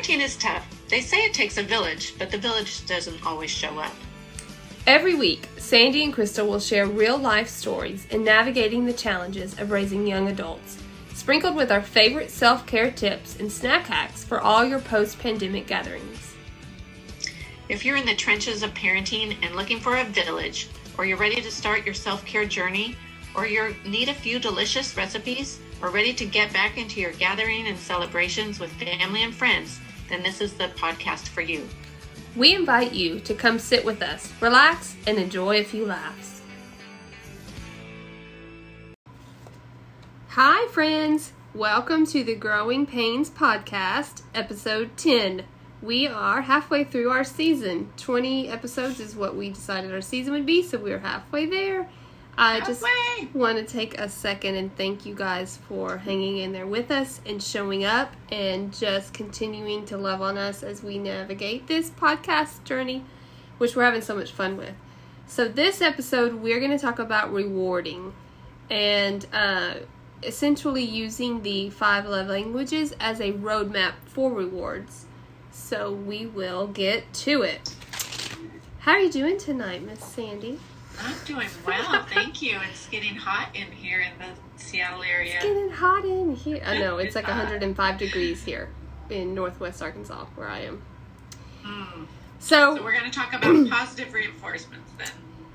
Parenting is tough. They say it takes a village, but the village doesn't always show up. Every week, Sandy and Crystal will share real life stories in navigating the challenges of raising young adults, sprinkled with our favorite self care tips and snack hacks for all your post pandemic gatherings. If you're in the trenches of parenting and looking for a village, or you're ready to start your self care journey, or you need a few delicious recipes, or ready to get back into your gathering and celebrations with family and friends, then this is the podcast for you. We invite you to come sit with us, relax, and enjoy a few laughs. Hi, friends! Welcome to the Growing Pains Podcast, episode 10. We are halfway through our season. 20 episodes is what we decided our season would be, so we're halfway there. I just want to take a second and thank you guys for hanging in there with us and showing up and just continuing to love on us as we navigate this podcast journey, which we're having so much fun with. So, this episode, we're going to talk about rewarding and uh, essentially using the five love languages as a roadmap for rewards. So, we will get to it. How are you doing tonight, Miss Sandy? I'm doing well, thank you. It's getting hot in here in the Seattle area. It's getting hot in here. I know it's like 105 degrees here in Northwest Arkansas, where I am. Mm. So, so we're going to talk about positive reinforcements then.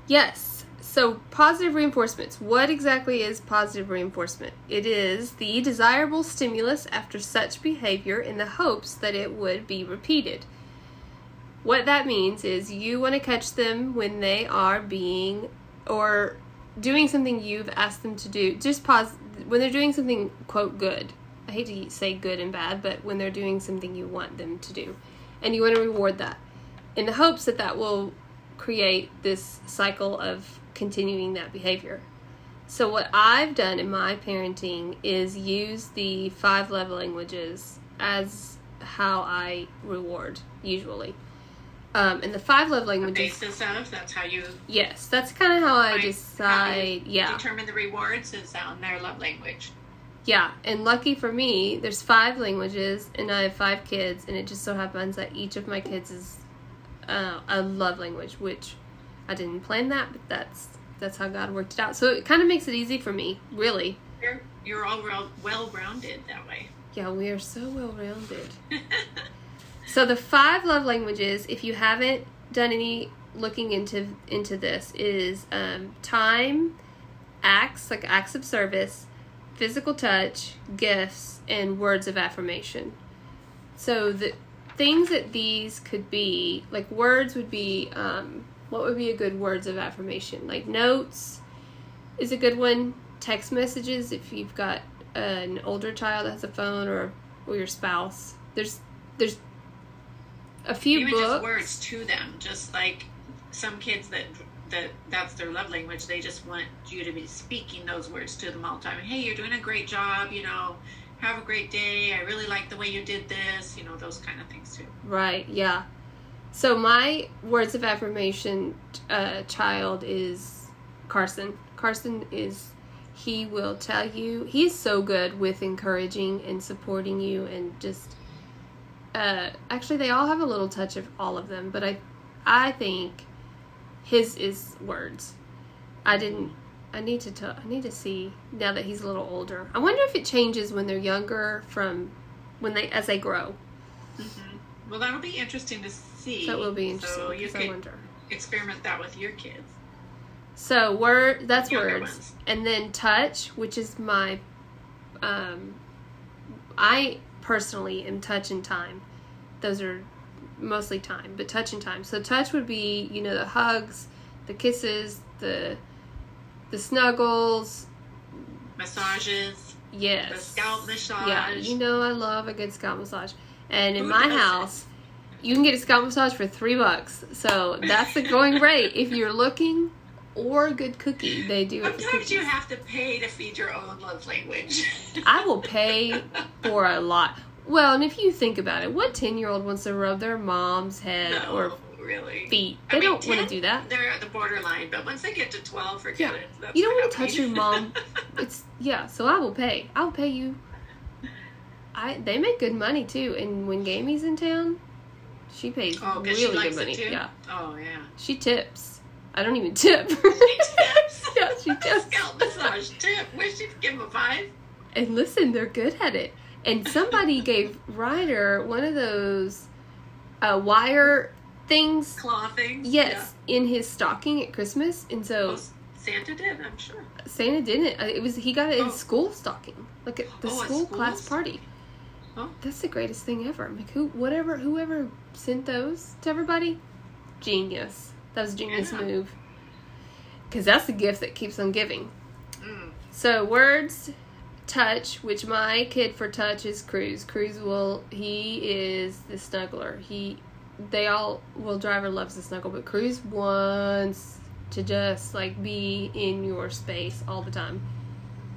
Yes. So, positive reinforcements. What exactly is positive reinforcement? It is the desirable stimulus after such behavior in the hopes that it would be repeated. What that means is you want to catch them when they are being or doing something you've asked them to do. Just pause when they're doing something quote good. I hate to say good and bad, but when they're doing something you want them to do, and you want to reward that, in the hopes that that will create this cycle of continuing that behavior. So what I've done in my parenting is use the five love languages as how I reward usually. Um, and the five love languages. The basis of that's how you. Yes, that's kind of how I decide. How yeah. Determine the rewards is on their love language. Yeah, and lucky for me, there's five languages, and I have five kids, and it just so happens that each of my kids is uh, a love language, which I didn't plan that, but that's that's how God worked it out. So it kind of makes it easy for me, really. You're you're all well rounded that way. Yeah, we are so well rounded. So the five love languages, if you haven't done any looking into into this, is um, time, acts like acts of service, physical touch, gifts, and words of affirmation. So the things that these could be, like words would be, um, what would be a good words of affirmation? Like notes is a good one. Text messages if you've got an older child that has a phone or or your spouse. There's there's a few Even books. just words to them, just like some kids that that that's their love language. They just want you to be speaking those words to them all the time. Hey, you're doing a great job. You know, have a great day. I really like the way you did this. You know, those kind of things too. Right. Yeah. So my words of affirmation uh, child is Carson. Carson is he will tell you he's so good with encouraging and supporting you and just uh, actually they all have a little touch of all of them, but I I think his is words. I didn't I need to I need to see now that he's a little older. I wonder if it changes when they're younger from when they as they grow. Mm-hmm. Well, that'll be interesting to see. That will be interesting. So you could experiment that with your kids. So word that's words, ones. and then touch, which is my, um, I personally am touch and time. Those are mostly time, but touch and time. So touch would be, you know, the hugs, the kisses, the the snuggles, massages. Yes. The scalp massage. Yeah, you know I love a good scalp massage. And in Who my house, it? you can get a scalp massage for three bucks. So that's the going rate if you're looking or a good cookie. They do. Sometimes you have to pay to feed your own love language. I will pay for a lot. Well, and if you think about it, what ten year old wants to rub their mom's head no, or really feet? They I mean, don't want to do that. They're at the borderline, but once they get to twelve, forget yeah. it. That's you don't want to touch your mom. It's yeah. So I will pay. I'll pay you. I they make good money too. And when Gammy's in town, she pays Oh, really she good money. Yeah, Oh yeah. she tips. I don't even tip. She tips. yeah, she tips. Scalp massage tip. Wish she'd give him a five. And listen, they're good at it. And somebody gave Ryder one of those uh, wire things. Claw things. Yes, in his stocking at Christmas, and so Well, Santa did, I'm sure. Santa didn't. Uh, It was he got it in Oh. school stocking, like at the Oh, at school class party. Oh. That's the greatest thing ever. I'm like, who, whatever, whoever sent those to everybody, genius. That was a genius Yeah. move. Because that's the gift that keeps on giving. Mm. So words, touch, which my kid for touch is Cruz. Cruz will he is the snuggler. He they all well Ryder loves to snuggle, but Cruz wants to just like be in your space all the time.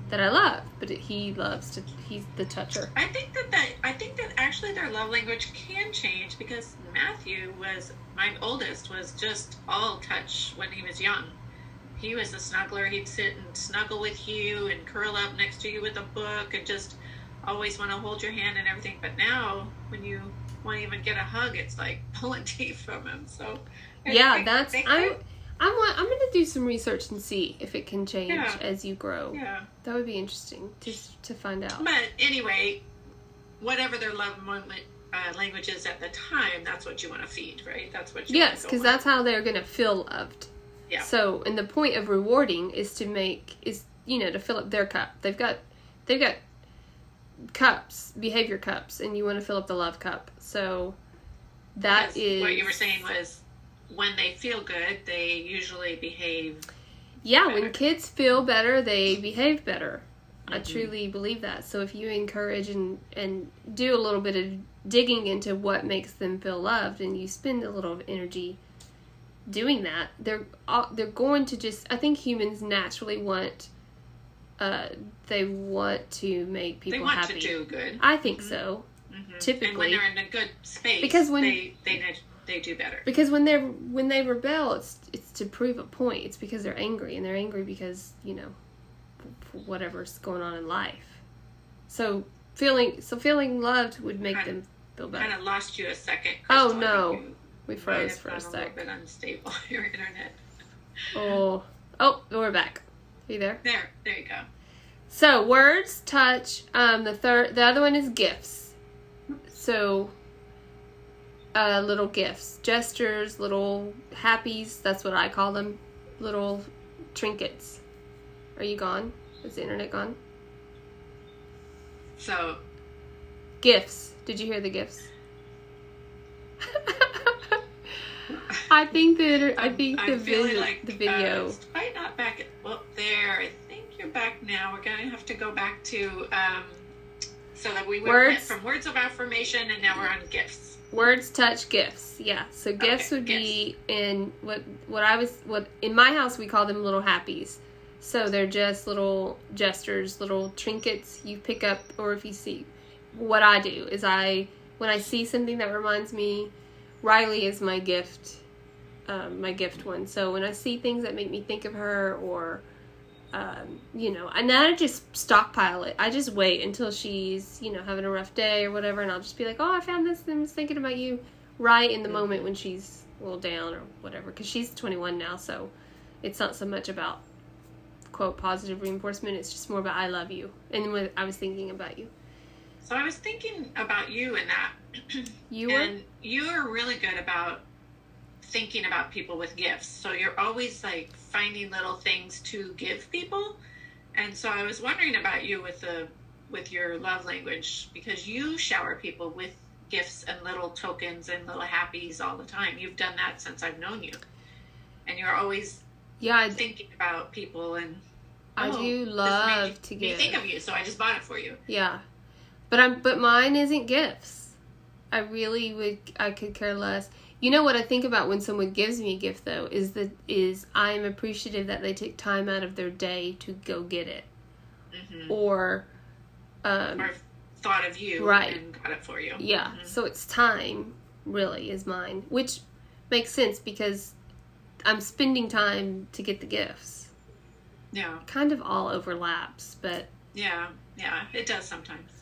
That I love, but he loves to he's the toucher. I think that, that I think that actually their love language can change because Matthew was my oldest was just all touch when he was young. He was a snuggler. He'd sit and snuggle with you and curl up next to you with a book and just always want to hold your hand and everything. But now, when you want to even get a hug, it's like pulling teeth from him. So I Yeah, that's I'm I'm I'm gonna do some research and see if it can change Yeah. as you grow. yeah. That would be interesting to to find out. But anyway, whatever their love moment, uh, language is at the time, that's what you want to feed, right? That's what you Yes, want to because that's how they're gonna feel loved. Yeah. So, and the point of rewarding is to make is you know to fill up their cup. They've got they've got cups, behavior cups, and you want to fill up the love cup. So that is what you were saying was when they feel good, they usually behave. yeah. better. When kids feel better, they behave better. I Mhm. truly believe that. So if you encourage and and do a little bit of digging into what makes them feel loved, and you spend a little of energy doing that, they're they're going to just. I think humans naturally want. Uh, they want to make people they want happy. to do good. I think so Mhm. and when typically. they're in a good space, Because when- they they they do better. because when they're when they rebel, it's it's to prove a point. It's because they're angry, and they're angry because you know whatever's going on in life. So feeling so feeling loved would make Kind- them feel better. Kind better. of lost you a second. Oh, Crystal. I no. We froze for a sec. bit unstable your internet. Oh oh, we're back. Are you there? There, there you go. So words, touch. Um, the third, the other one is gifts. So, uh, little gifts, gestures, little happies. That's what I call them. Little trinkets. Are you gone? Is the internet gone? So Gifts. Did you hear the gifts? I think that I think the I'm feeling video, like, the video. Uh, it's quite not back. Well, there. I think you're back now. We're gonna have to go back to um, so that we went Words. from words of affirmation, and now we're on gifts. Words, touch, gifts. Yeah. So gifts Okay, would be in what what I was what in my house we call them little happies. So they're just little gestures, little trinkets you pick up, or if you see. What I do is I when I see something that reminds me, Riley is my gift, um, my gift one. So when I see things that make me think of her, or um, you know, and then I just stockpile it. I just wait until she's, you know, having a rough day or whatever, and I'll just be like, oh, I found this and I was thinking about you right in the moment when she's a little down or whatever. Because she's 21 now, so it's not so much about, quote, positive reinforcement. It's just more about I love you. And when I was thinking about you. So I was thinking about you and that, You were? and you're really good about thinking about people with gifts. So you're always like finding little things to give people. And so I was wondering about you with the with your love language because you shower people with gifts and little tokens and little happies all the time. You've done that since I've known you. And you're always yeah, I, thinking about people and I oh, do love to give. think of you, so I just bought it for you. Yeah. But I'm but mine isn't gifts. I really would I could care less. You know what I think about when someone gives me a gift though is that is I'm appreciative that they took time out of their day to go get it. hmm Or um Or thought of you Right. and got it for you. yeah, Mhm. so it's time really is mine, which makes sense because I'm spending time to get the gifts. Yeah. Kind of all overlaps, but Yeah. Yeah. It does sometimes.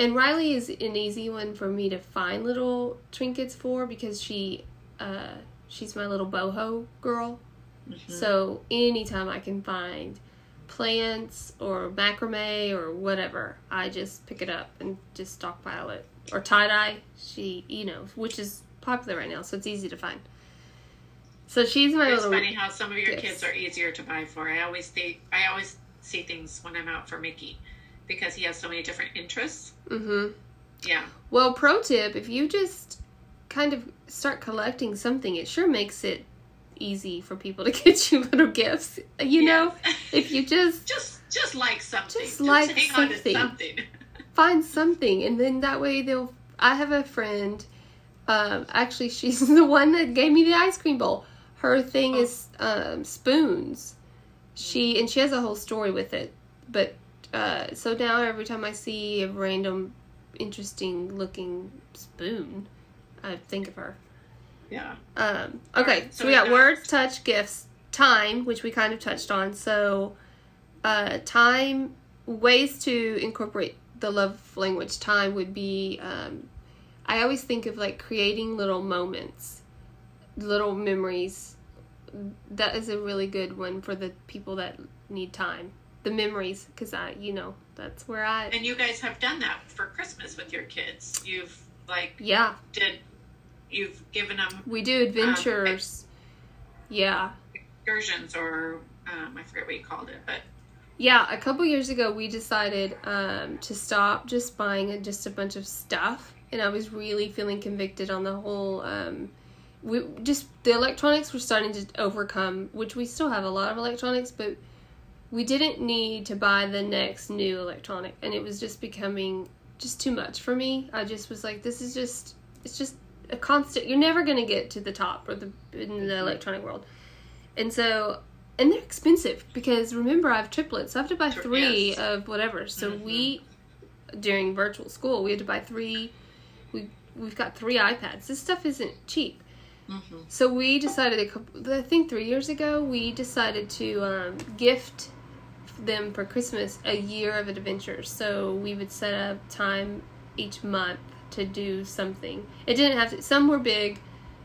And Riley is an easy one for me to find little trinkets for because she, uh, she's my little boho girl. Mm-hmm. So anytime I can find plants or macrame or whatever, I just pick it up and just stockpile it. Or tie dye, she you know, which is popular right now, so it's easy to find. So she's my It's funny how some of your Yes. kids are easier to buy for. I always think I always see things when I'm out for Mickey because he has so many different interests. Mm-hmm. Yeah. Well, pro tip, if you just kind of start collecting something, it sure makes it easy for people to get you little gifts. You know, if you just just just like something. Just like hang on to something. something. find something and then that way they'll i have a friend um actually she's the one that gave me the ice cream bowl her thing Oh. is um spoons she and she has a whole story with it but uh so now every time i see a random interesting looking spoon i think of her Yeah. um, okay, right, so, so we got words, touch, gifts, time, which we kind of touched on. So, uh, time, ways to incorporate the love language time would be um, I always think of like creating little moments, little memories. That is a really good one for the people that need time. The memories, because I, you know, that's where I, And you guys have done that for Christmas with your kids. You've like yeah, did you've given them we do adventures. yeah. excursions or um, I forget what you called it, but Yeah, a couple years ago, we decided um, to stop just buying just a bunch of stuff, and I was really feeling convicted on the whole. Um, we just the electronics were starting to overcome, which we still have a lot of electronics, but we didn't need to buy the next new electronic, and it was just becoming just too much for me. I just was like, this is just it's just a constant. You're never gonna get to the top or the in the electronic world, and so and they're expensive because remember I have triplets. So I have to buy three yes. of whatever. So Mhm. we during virtual school we had to buy three. We we've got three iPads. This stuff isn't cheap. mm-hmm. So we decided a couple, I think three years ago, we decided to um, gift them for Christmas a year of adventures. So we would set up time each month to do something. It didn't have to. Some were big,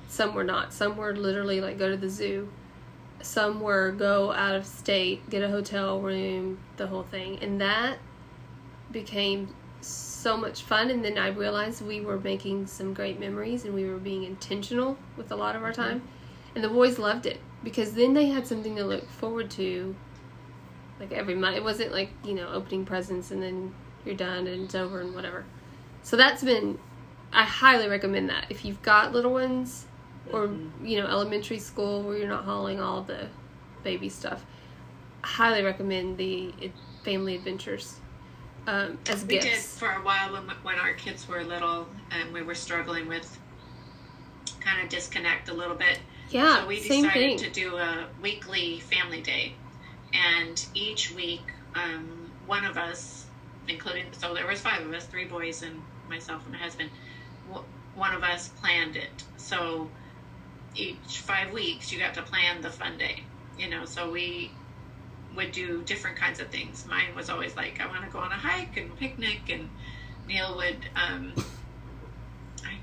some were not. Some were literally like go to the zoo. Some were go out of state, get a hotel room, the whole thing, and that became so much fun and then i realized we were making some great memories and we were being intentional with a lot of our mm-hmm. time and the boys loved it because then they had something to look forward to like every month. It wasn't like you know opening presents and then you're done and it's over and whatever. So that's been i highly recommend that. If you've got little ones or you know elementary school where you're not hauling all the baby stuff I highly recommend the family adventures um, as We did gifts. for a while when when our kids were little and we were struggling with kind of disconnect a little bit. yeah so we same decided thing. to do a weekly family day, and each week, um, one of us, including so there was five of us, three boys and myself and my husband. One of us planned it. So each five weeks, you got to plan the fun day. You know, so we would do different kinds of things. Mine was always like, I want to go on a hike and picnic, and Neil would, um, I,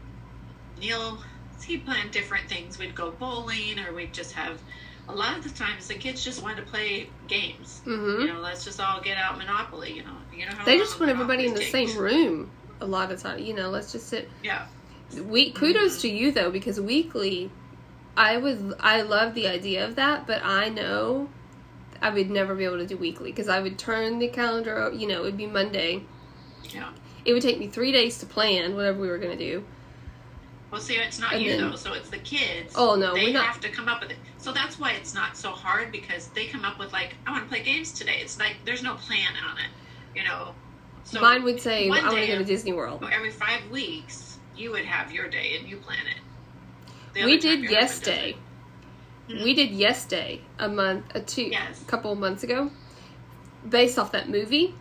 Neil, he planned different things. We'd go bowling, or we'd just have. A lot of the times, the kids just wanted to play games. hmm You know, let's just all get out Monopoly. You know, you know how they just want everybody in the Monopoly same room a lot of time you know let's just sit Yeah, we kudos to you though because weekly i would i love the idea of that but i know i would never be able to do weekly because i would turn the calendar you know it would be monday yeah. it would take me three days to plan whatever we were going to do Well, see, it's not And you then- though, so it's the kids. Oh, no, they have to come up with it. So that's why it's not so hard because they come up with like, I want to play games today. It's like there's no plan on it, you know. So mine would say i want to go to disney world every five weeks you would have your day and you plan it. We did your yes day it. Mhm. we did yes day a month a two Yes. a couple of months ago based off that movie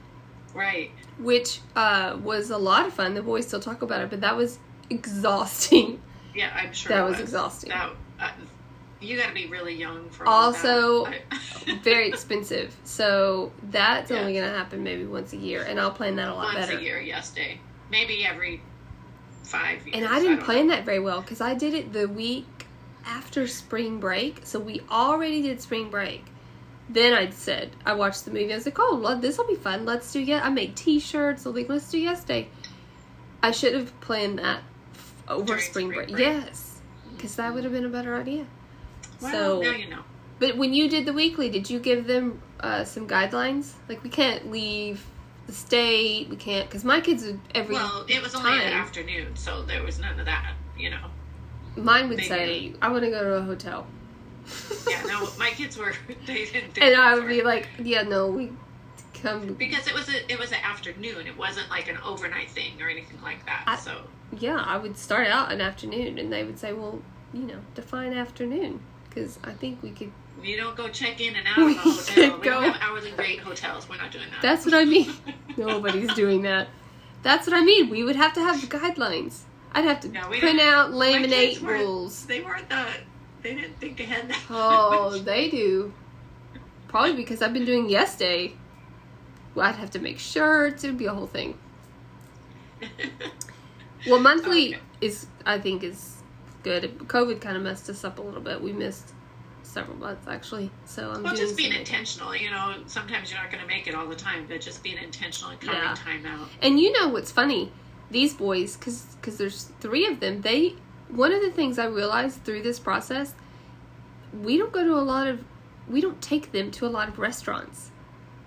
Right. which uh, was a lot of fun the boys still talk about it but that was exhausting Yeah, I'm sure That it was exhausting. That, uh, you got to be really young for all Also, that. I- very expensive. So that's only going to happen maybe once a year, and I'll plan that a lot once better. Once a year, yes day. maybe every five years. And I didn't don't plan know. that very well because I did it the week after spring break. So we already did spring break. Then I said, I watched the movie. I was like, oh, this will be fun. Let's do yes. I made t shirts. So like, let's do yes day. I should have planned that over spring, spring break. break. Yes. Because that would have been a better idea. Well, so, now you know. but when you did the weekly, did you give them uh, some guidelines? Like, we can't leave the state. We can't, because my kids would every Well, it was only time. an afternoon, so there was none of that. You know. Mine would They say, I want to go to a hotel. Yeah. No, my kids were. They didn't. and I would be like, yeah, no, we come. Because it was a it was an afternoon. It wasn't like an overnight thing or anything like that. I- so Yeah, I would start out an afternoon, and they would say, well, you know, define afternoon, because I think we could. you don't go check in and out We of a hotel. We don't go- have hourly rate hotels. We're not doing that. That's what I mean. Nobody's doing that. That's what I mean. We would have to have guidelines. I'd have to Yeah, print out, laminate rules. They weren't that. They didn't think ahead that Oh, much. they do. Probably because I've been doing yes day. Well, I'd have to make shirts. It would be a whole thing. Well, monthly Okay. is I think is good. COVID kind of messed us up a little bit. We missed several months actually. So I'm Well, just being intentional. You know, sometimes you're not going to make it all the time, but just being intentional and carving Yeah. time out. And you know what's funny? These boys, because cause there's three of them. They one of the things I realized through this process, we don't go to a lot of, we don't take them to a lot of restaurants,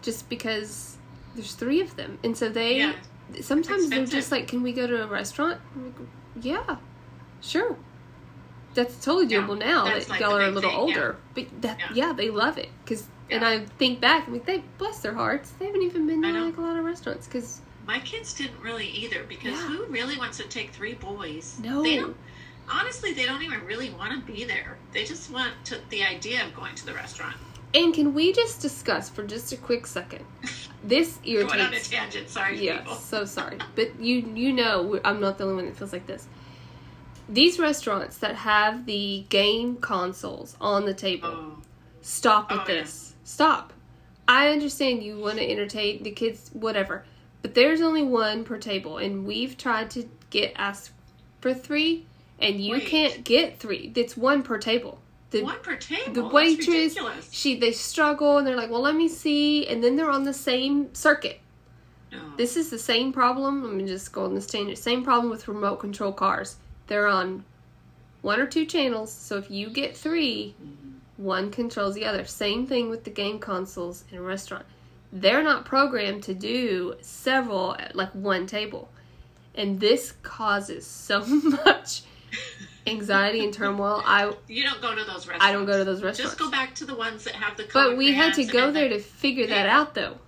just because there's three of them, and so they Yeah. sometimes they're just like, "Can we go to a restaurant?" Like, yeah, sure. That's totally Yeah, doable now that's that like y'all are a little thing, older. But that, Yeah. yeah. they love it because. And I think back, I'm like, they bless their hearts. They haven't even been to like a lot of restaurants because My kids didn't really either because Yeah. who really wants to take three boys? No. They don't, honestly, they don't even really want to be there. They just want to, the idea of going to the restaurant. And can we just discuss for just a quick second? This irritates. Going on a tangent, sorry, Yes, people. so sorry, but you you know I'm not the only one that feels like this. These restaurants that have the game consoles on the table, Oh, stop with Oh, yeah. this. Stop. I understand you want to entertain the kids, whatever, but there's only one per table, and we've tried to get asked for three, and you Wait. can't get three. It's one per table. The one per table. the waitress she they struggle and they're like well let me see. And then they're on the same circuit. No. this is the same problem. Let me just go on this tangent. Same problem with remote control cars. They're on one or two channels so if you get 3 mm-hmm. one controls the other. Same thing with the game consoles in a restaurant. They're not programmed to do several at like one table. And this causes so much anxiety and turmoil i you don't go to those restaurants. i don't go to those restaurants Just go back to the ones that have the. but we had to go there the- to figure that Yeah. out, though.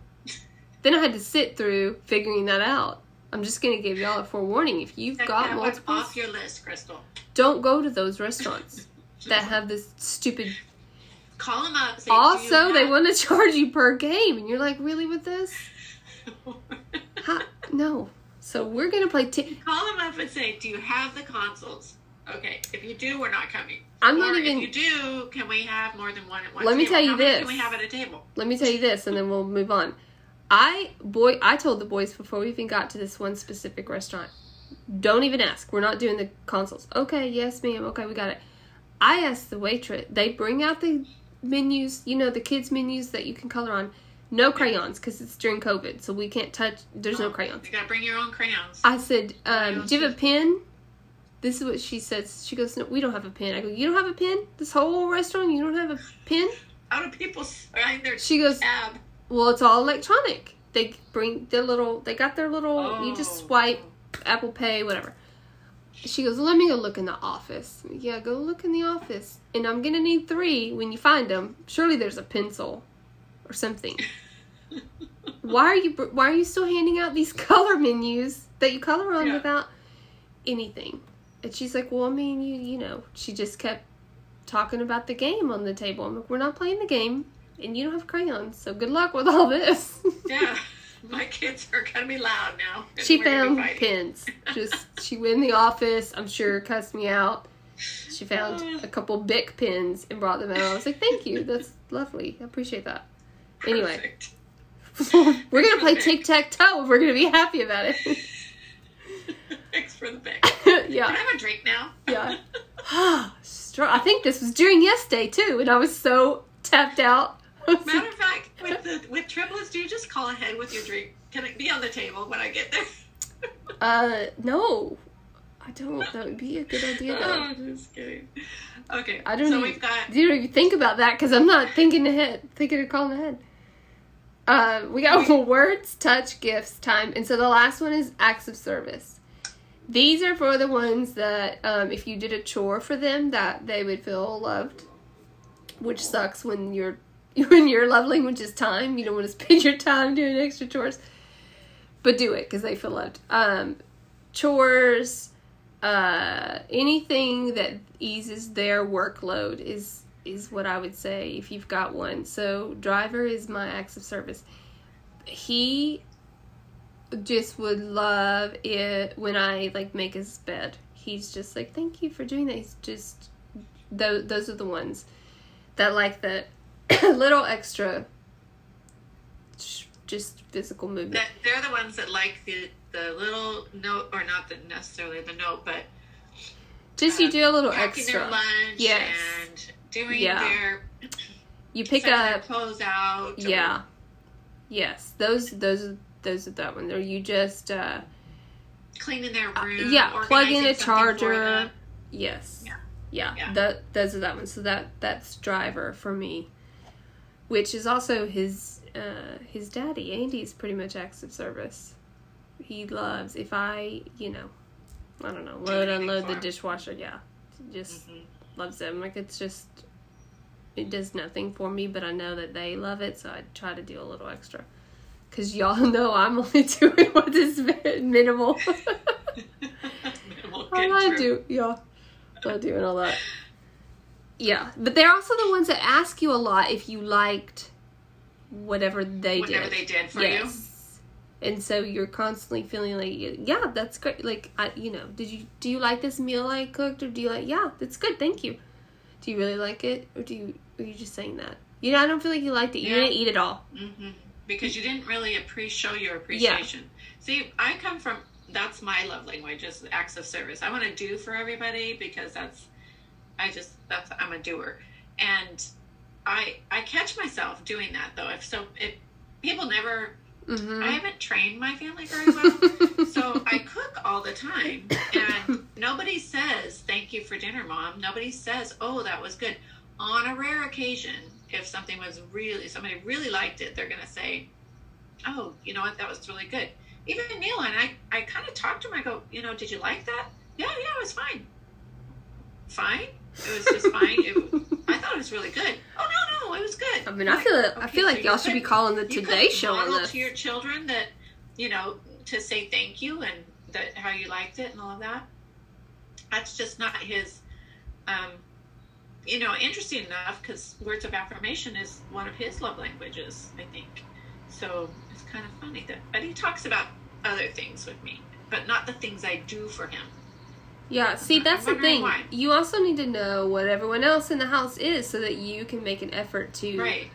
Then I had to sit through figuring that out. I'm just gonna give y'all a forewarning. If you've Check got that multiple, off your list, Crystal. don't go to those restaurants that have this stupid. Call them up. Say, "Do you Also, they have-" want to charge you per game, and you're like, really with this? Ha, no. So we're gonna play. T- Call them up and say, "Do you have the consoles?" Okay, if you do, we're not coming. I'm Or not even- If you do, can we have more than one at one? Let me tell you How many this. Can we have at a table? Let me tell you this, and then we'll move on. I boy, I told the boys before we even got to this one specific restaurant, don't even ask. We're not doing the consoles. Okay, yes, ma'am. Okay, we got it. I asked the waitress. They bring out the menus, you know, the kids' menus that you can color on. No crayons because it's during COVID, so we can't touch. There's no Oh, crayons. You gotta bring your own crayons. I said, um, Crayons. "Do you have a pen?" This is what she says. She goes, "No, we don't have a pen." I go, "You don't have a pen? This whole restaurant, you don't have a pen?" How do people sign their She goes, tab? Well, it's all electronic. They bring their little. They got their little. You just Oh. swipe, Apple Pay, whatever. She goes, "Let me go look in the office." Yeah, go look in the office, and I'm gonna need three when you find them. Surely there's a pencil, or something. why are you Why are you still handing out these color menus that you color on Yeah. without anything? And she's like, "Well, I mean, you you know." She just kept talking about the game on the table. I'm like, "We're not playing the game." And you don't have crayons, so good luck with all this. Yeah, my kids are gonna be loud now. She found pins. Just she went in the office. I'm sure cussed me out. She found uh. a couple Bic pins and brought them out. I was like, "Thank you. That's lovely. I appreciate that." Anyway, we're gonna play tic tac toe if we're gonna be happy about it. Thanks for the pick. Can yeah. I have a drink now? Yeah. I think this was during yesterday too, and I was so tapped out. Matter of fact, with the with triplets, do you just call ahead with your drink? Can it be on the table when I get there? uh, no, I don't. That would be a good idea though. oh, just kidding. Okay, I don't so even- we've got You don't even think about that because I'm not thinking ahead, thinking of calling ahead. Uh, we got words, touch, gifts, time, and so the last one is acts of service. These are for the ones that, um, if you did a chore for them, that they would feel loved. Which sucks when your when your love language is time. You don't want to spend your time doing extra chores, but do it because they feel loved. Um, chores, uh, anything that eases their workload is is what I would say if you've got one. So Ryder is my acts of service. He just would love it when I like make his bed. He's just like, thank you for doing that. He's just those those are the ones that like the little extra, just physical movement. that they're the ones that like the the little note or not the necessarily the note, but Just you um, do a little extra. their lunch Yes. and doing Yeah. their You pick up their clothes out. or Yeah. Yes. Those those are those are that one. Or you just uh cleaning their room. yeah, plug in a charger. yes. Yeah. Yeah. Yeah. That those are that one. So that that's Ryder for me. Which is also his uh his daddy. Andy's pretty much acts of service. He loves if I, you know, I don't know, load anything unload the him. dishwasher, yeah. Just Mhm. loves them. Like it's just it does nothing for me, but I know that they love it, so I try to do a little extra. Cause y'all know I'm only doing what is minimal. Minimal I kid I trip. do, yeah, not doing all that. Yeah, but they're also the ones that ask you a lot if you liked whatever they Whatever did. Whatever they did for you. yes. And so you're constantly feeling like, yeah, that's great. Like, I, you know, did you do you like this meal I cooked, or do you like, yeah, that's good, thank you. Do you really like it, or do you are you just saying that? You know, I don't feel like you liked it. You Yeah. didn't eat it all. hmm Because you didn't really appre- show your appreciation. See, I come from that's my love language is acts of service. I want to do for everybody because that's I just that's I'm a doer, and I I catch myself doing that though. If so, if people never Mm-hmm. I haven't trained my family very well. so I cook all the time, and nobody says thank you for dinner, mom. Nobody says, oh, that was good. On a rare occasion, if something was really somebody really liked it, they're gonna say, oh, you know what, that was really good. Even Neil and I, I kind of talked to him. I go, you know, did you like that? Yeah, yeah, it was fine. Fine. It was just fine. It, I thought it was really good. Oh no, no, it was good. I mean, I feel I Okay, feel so like y'all should be calling the Today Show on this. to your children that you know to say thank you and that how you liked it and all of that that's just not his um you know interesting enough because words of affirmation is one of his love languages i think so it's kind of funny that but he talks about other things with me but not the things i do for him Yeah, see, that's the thing. why. You also need to know what everyone else in the house is, so that you can make an effort to right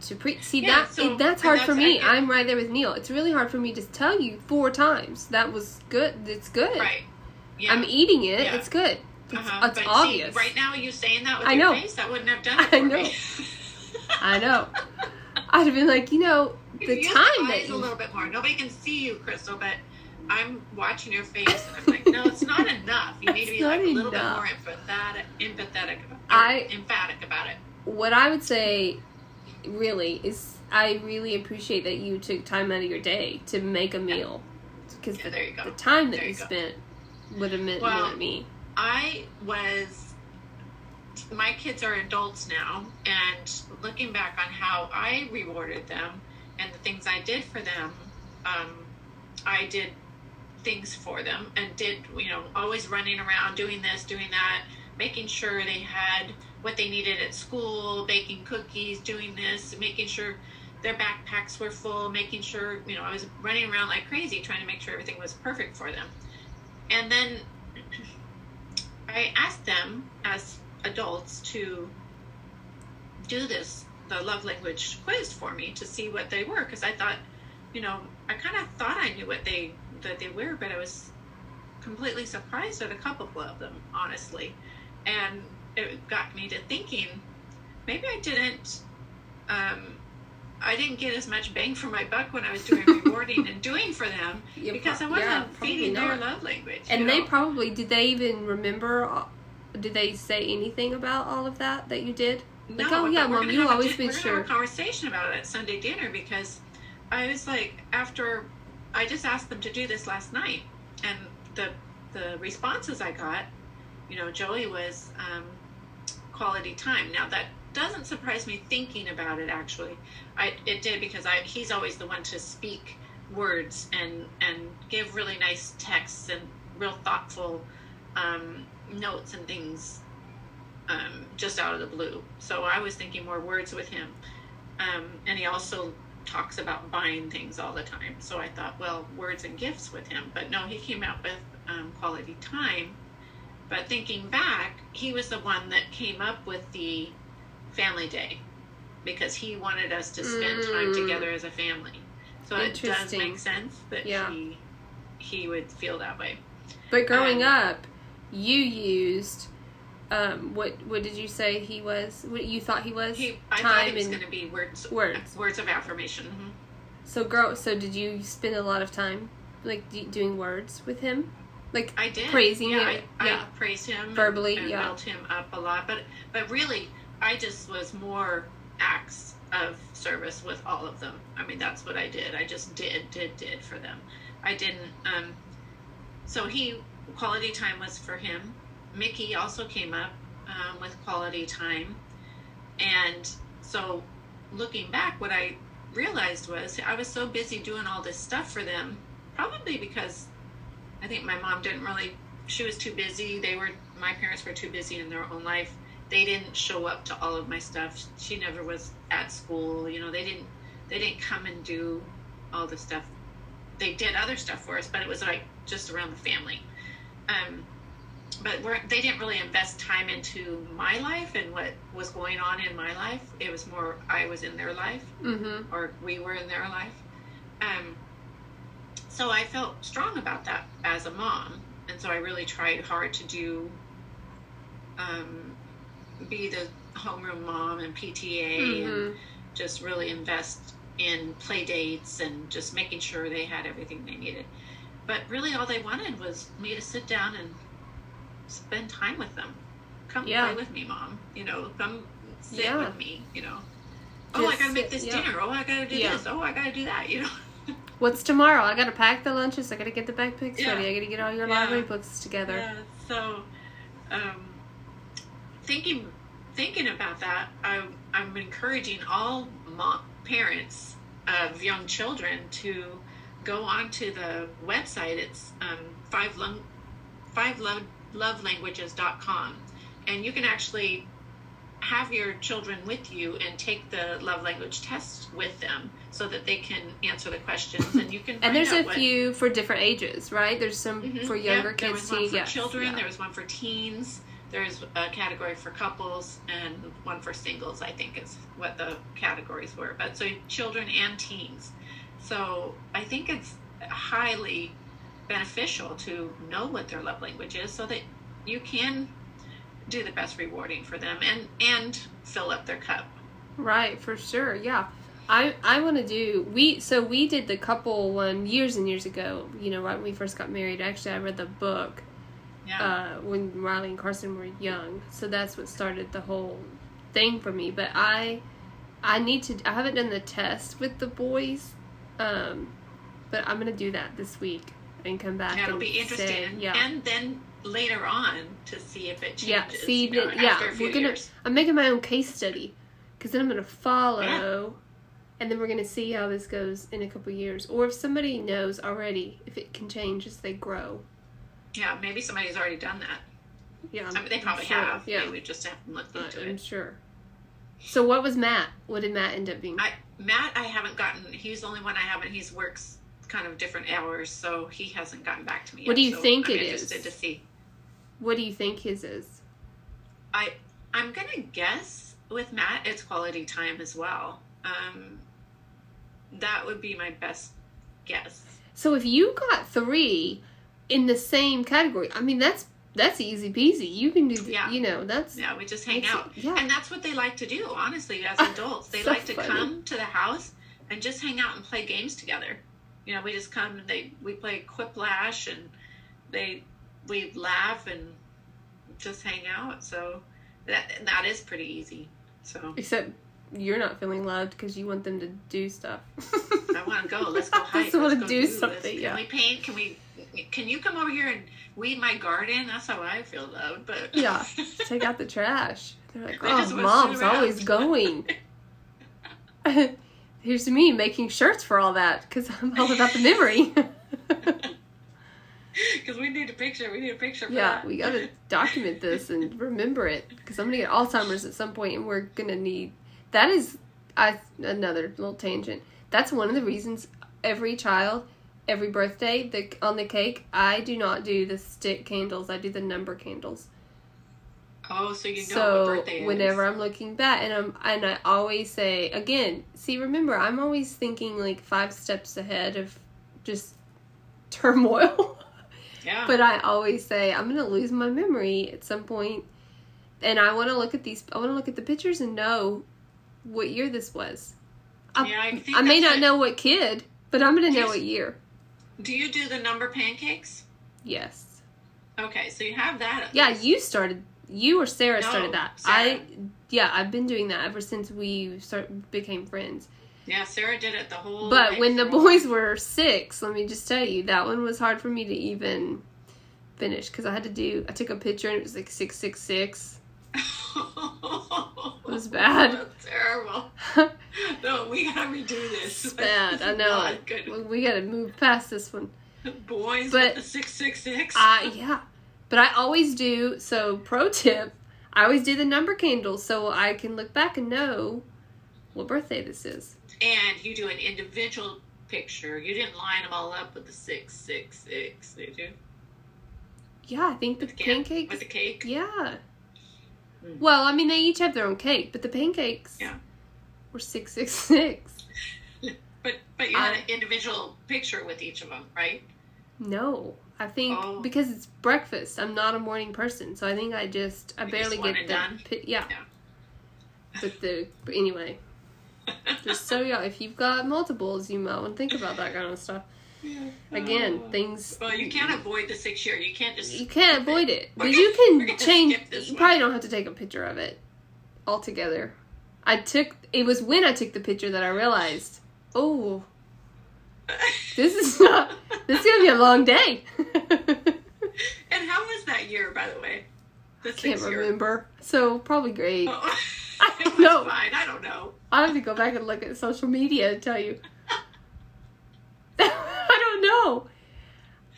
to pre. See Yeah, that so- it, that's hard for me. I'm right there with Neil. It's really hard for me to tell you four times that was good. It's good. right yeah I'm eating it. Yeah. It's good. It's, uh-huh. obvious. see, right now you saying that with I your know. face that wouldn't have done it I for know. me. I know. I'd have been like, you know, You the time your that eyes a little bit more. Nobody can see you, Crystal, but I'm watching your face, and I'm like, no, it's not enough. You need to be like a little enough. bit more empathetic, empathetic, about, I- emphatic about it. what I would say really is I really appreciate that you took time out of your day to make a meal because Yeah, the, you go. the time that There you, you spent would have meant Well, more to me. I was. My kids are adults now, and looking back on how I rewarded them and the things I did for them, um, I did things for them and did, you know, always running around doing this, doing that, making sure they had what they needed at school, baking cookies, doing this, making sure their backpacks were full, making sure, you know, I was running around like crazy trying to make sure everything was perfect for them. And then I asked them as adults to do this, the love language quiz for me to see what they were, because I thought, you know, I kind of thought I knew what they that they were, but I was completely surprised at a couple of them, honestly. And it got me to thinking maybe I didn't. Um, I didn't get as much bang for my buck when I was doing rewarding and doing for them Yeah, because I wasn't yeah, feeding probably their love language. And they know? probably did they even remember? uh, Did they say anything about all of that that you did? Like, no, oh yeah, mom, a always been sure. have a conversation about it at Sunday dinner because I was like, after I just asked them to do this last night, and the the responses I got, you know, Joey was um, quality time. Now that doesn't surprise me thinking about it. Actually, I it did because I he's always the one to speak words and and give really nice texts and real thoughtful um, notes and things um, just out of the blue. So I was thinking more words with him. Um, and he also talks about buying things all the time. So I thought, well, words and gifts with him. But no, he came out with um, quality time. But thinking back, he was the one that came up with the family day because he wanted us to spend time Mm. together as a family. So it does make sense that Yeah. he he would feel that way. But growing Um, up, you used um, what? What did you say he was? What you thought he was? He, I thought time he was and going to be words, words. words of affirmation. mhm. So grow. So did you spend a lot of time like d- doing words with him? Like I did praising yeah, him, I, yeah. I praised him and- Verbally, and, yeah. built him up a lot. But but really, I just was more acts of service with all of them. I mean, that's what I did. I just did did did for them. I didn't. Um, so he quality time was for him. Mickey also came up um, with quality time, and so looking back, what I realized was I was so busy doing all this stuff for them, probably because I think my mom didn't really. She was too busy. They were my parents were too busy in their own life. They didn't show up to all of my stuff. She never was at school. You know, they didn't. They didn't come and do all the stuff. They did other stuff for us, but it was like just around the family. Um, but we're, they didn't really invest time into my life and what was going on in my life. It was more I was in their life mm-hmm. or we were in their life. Um, so I felt strong about that as a mom, and so I really tried hard to do, um, be the homeroom mom and PTA, and Mm-hmm. just really invest in play dates and just making sure they had everything they needed. But really, all they wanted was me to sit down and spend time with them. Come Yeah. play with me, mom. You know, come sit Yeah. with me. You know. Oh, I gotta make this yeah. dinner. Oh, I gotta do this. Oh, I gotta do that. You know. What's tomorrow? I gotta pack the lunches. I gotta get the backpacks ready. I gotta get all your library books together. Yeah. So, um, thinking thinking about that, I, I'm encouraging all mom, parents of young children to go onto the website. It's um, five lung, five love, lovelanguages.com, and you can actually have your children with you and take the love language test with them so that they can answer the questions and you can And there's a few for different ages, right? There's some Mhm. for younger there kids was one for children. yeah. There was one for teens. There's a category for couples and one for singles. I think is what the categories were. But so children and teens. So I think it's highly beneficial to know what their love language is, so that you can do the best rewarding for them and and fill up their cup. Right, for sure. Yeah. I I want to do we so we did the couple one years and years ago, you know, right when we first got married. Actually, I read the book Yeah. uh when Riley and Carson were young. So that's what started the whole thing for me, but I I need to I haven't done the test with the boys. Um but I'm going to do that this week and come back That'll and be interesting. say, yeah. and then later on to see if it changes. Yeah, see, you know, yeah, after a few we're gonna. years. I'm making my own case study because then I'm gonna follow, and then we're gonna see how this goes in a couple years, or if somebody knows already if it can change as they grow. Yeah, maybe somebody's already done that. Yeah, I mean, they probably sure, have. Yeah, we just haven't looked uh, into I'm it. sure. So what was Matt? What did Matt end up being? I, Matt, I haven't gotten. He's the only one I haven't. He's works kind of different hours, so he hasn't gotten back to me. What yet, do you so think I'm it interested is? To see, what do you think his is? I I'm gonna guess with Matt, it's quality time as well. Um, that would be my best guess. So if you got three, in the same category. I mean, that's that's easy peasy. You can do, Yeah. you know, that's Yeah, we just hang out. yeah. And that's what they like to do, honestly, as Ah, adults. They so like to funny. come to the house and just hang out and play games together. You know, we just come and they we play quiplash and they we laugh and just hang out. So that that is pretty easy. So except you're not feeling loved because you want them to do stuff. I want to go. Let's go hike. Just wanna Let's go do this. something, Can yeah. we paint? Can we? Can you come over here and weed my garden? That's how I feel loved. But Yeah. Take out the trash. They're like, oh, mom's always going. Here's me making shirts for all that because I'm all about the memory. Because we need a picture. We need a picture. For yeah, that. we gotta document this and remember it because I'm gonna get Alzheimer's at some point and we're gonna need. That is, I another little tangent. That's one of the reasons every child, every birthday, the on the cake, I do not do the stick candles. I do the number candles. Oh, so you know what so birthday is. whenever I'm looking back, and I'm and I always say again, see, remember, I'm always thinking like five steps ahead of just turmoil. Yeah. but I always say I'm gonna lose my memory at some point, and I want to look at these. I want to look at the pictures and know what year this was. I, Yeah, I think I may not it. know what kid, but I'm gonna know what year. Do you do the number pancakes? Yes. Okay, so you have that. Yeah, least. you started. You or Sarah No, started that. Sarah. I. Yeah, I've been doing that ever since we start became friends. Yeah, Sarah did it the whole. But when the boys were six, let me just tell you, that one was hard for me to even finish because I had to do. I took a picture and it was like six six six. it was bad. Terrible. No, we gotta redo this. It's bad. I know. We, we got to move past this one. Boys But- six six six. I yeah, but I always do. So pro tip, I always do the number candles so I can look back and know what birthday this is. And you do an individual picture. You didn't line them all up with the six six six, did you? Yeah, I think the With the can- pancakes. with the cake. Yeah. Mm. Well, I mean, they each have their own cake, but the pancakes Yeah. were six six six. But but you had I- an individual picture with each of them, right? No, I think Oh. because it's breakfast. I'm not a morning person, so I think I just I You barely just get the pi- yeah. Yeah. But the but anyway, just so y'all, if you've got multiples, you might want to think about that kind of stuff. Again, Oh. things Well, you can't avoid the six year. You can't just. you can't avoid it, We're but you can change. You probably don't have to take a picture of it altogether. I took. It was when I took the picture that I realized, oh, this is not. This is gonna be a long day. and how was that year, by the way? The Can't six year. remember. So probably great. Oh, I it was know. fine. I don't know. I'll have to go back and look at social media and tell you. Know.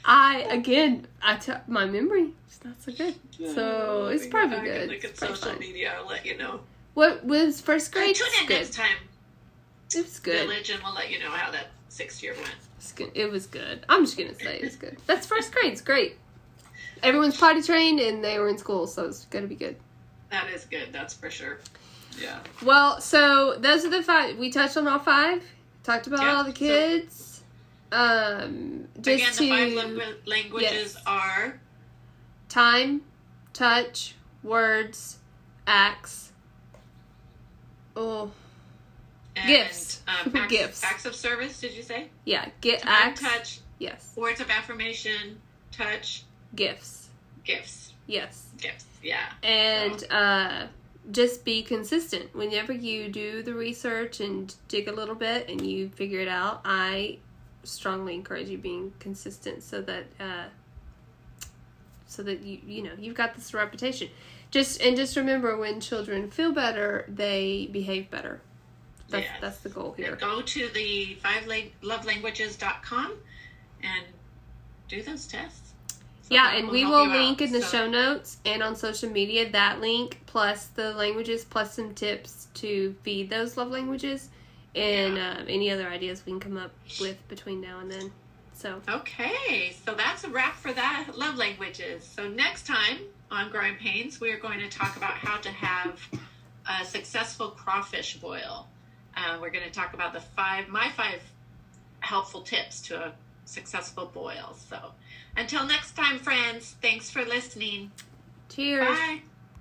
I again, I t- my memory is not so good. So it's probably good. Look at social fine. media. I'll let you know. What was first grade? Tune in good. next time, It was good. Village, and we'll let you know how that sixth year went. It was good. I'm just gonna say it's good. That's first grade. It's great. Everyone's potty trained and they were in school, so it's gonna be good. That is good. That's for sure. Yeah. Well, so those are the five. We touched on all five. Talked about Yeah, all the so- kids. Um, just Again, to the five lang- languages yes. are time, touch, words, acts. Oh, and, Gifts. Um, acts, Gifts. Acts of service. Did you say? yeah. Get Time, acts. touch, Yes. words of affirmation, touch, Gifts. gifts, Yes. gifts. Yeah. And uh, just be consistent. Whenever you do the research and dig a little bit and you figure it out, I strongly encourage you being consistent so that uh, so that you you know you've got this reputation. Just and just remember when children feel better, they behave better. That's Yes. that's the goal here. Go to the five love lovelanguages.com and do those tests. So Yeah, and we will you out. link in the So- show notes and on social media that link plus the languages plus some tips to feed those love languages and Yeah. um, any other ideas we can come up with between now and then. So Okay, so that's a wrap for that love languages. So next time on Growing Pains, we are going to talk about how to have a successful crawfish boil. Uh, we're going to talk about the five, my five helpful tips to a successful boil. So until next time, friends, thanks for listening. Cheers. Bye.